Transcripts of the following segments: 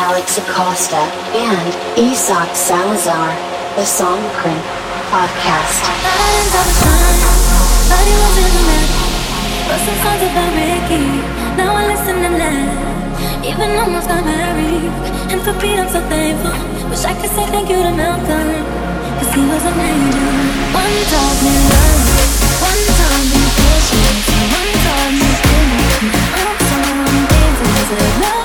Alex Acosta and Isak Salazar, the Song Crimp Podcast. Even almost got married. And for Pete, I'm so thankful. Wish I could say thank you to Malcolm. Cause he was an angel. One taught me love. One taught me patience. One taught me. I'm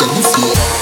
dance floor.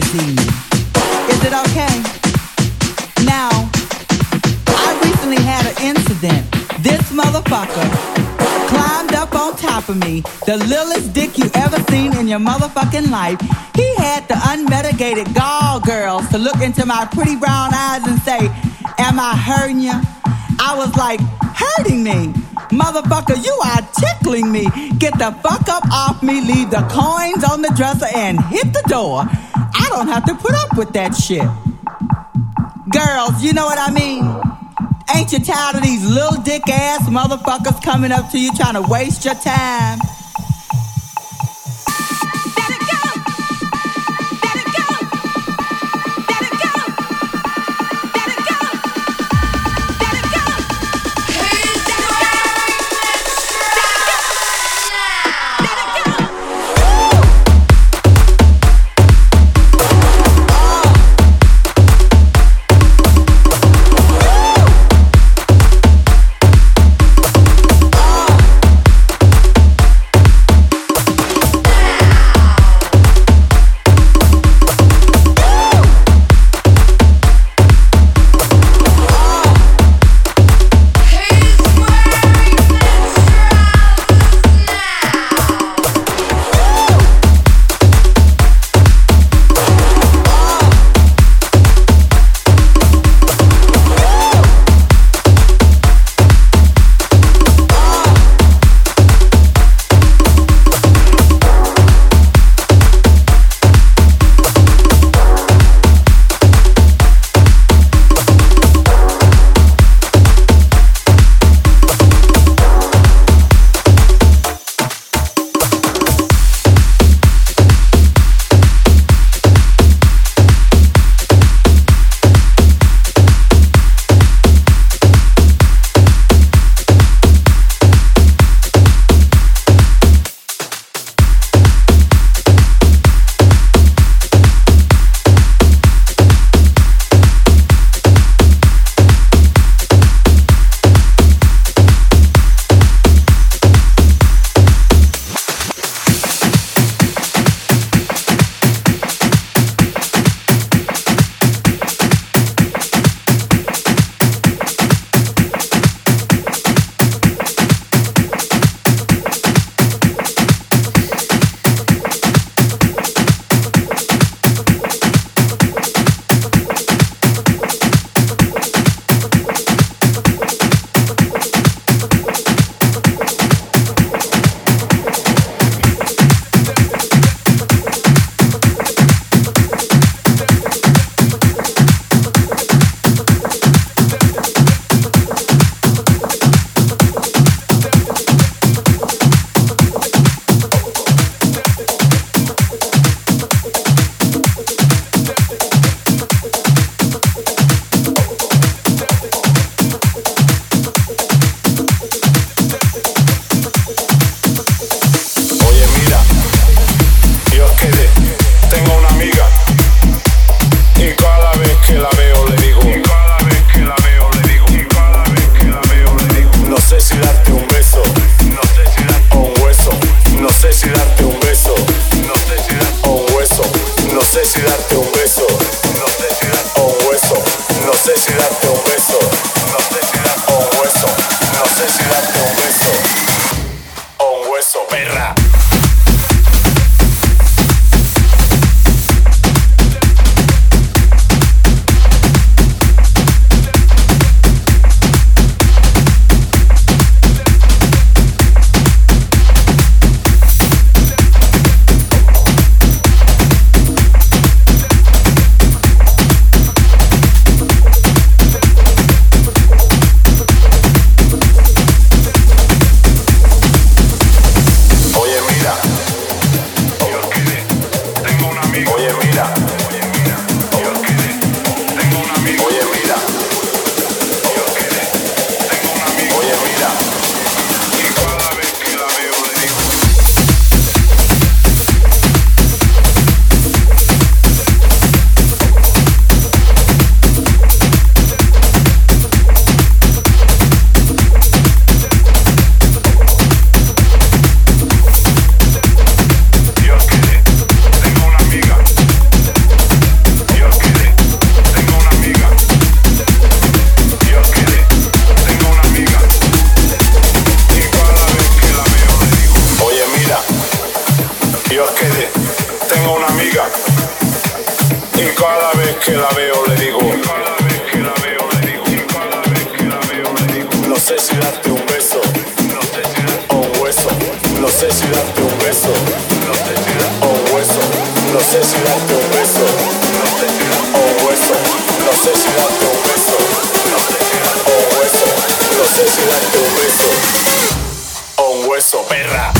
This evening. Is it okay? Now, I recently had an incident. This motherfucker climbed up on top of me, the littlest dick you ever seen in your motherfucking life. He had the unmitigated gall girls to look into my pretty brown eyes and say, Am I hurting you? I was like, hurting me. Motherfucker, you are tickling me. Get the fuck up off me, leave the coins on the dresser, and hit the door. I don't have to put up with that shit. Girls, you know what I mean? Ain't you tired of these little dick ass motherfuckers coming up to you trying to waste your time? no sé si darte un beso, o un hueso, no sé si darte un beso, o un hueso, no sé si darte un beso, o un hueso, perra.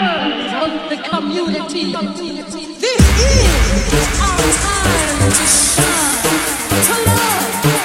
members of the community. This is our time to shine, to love.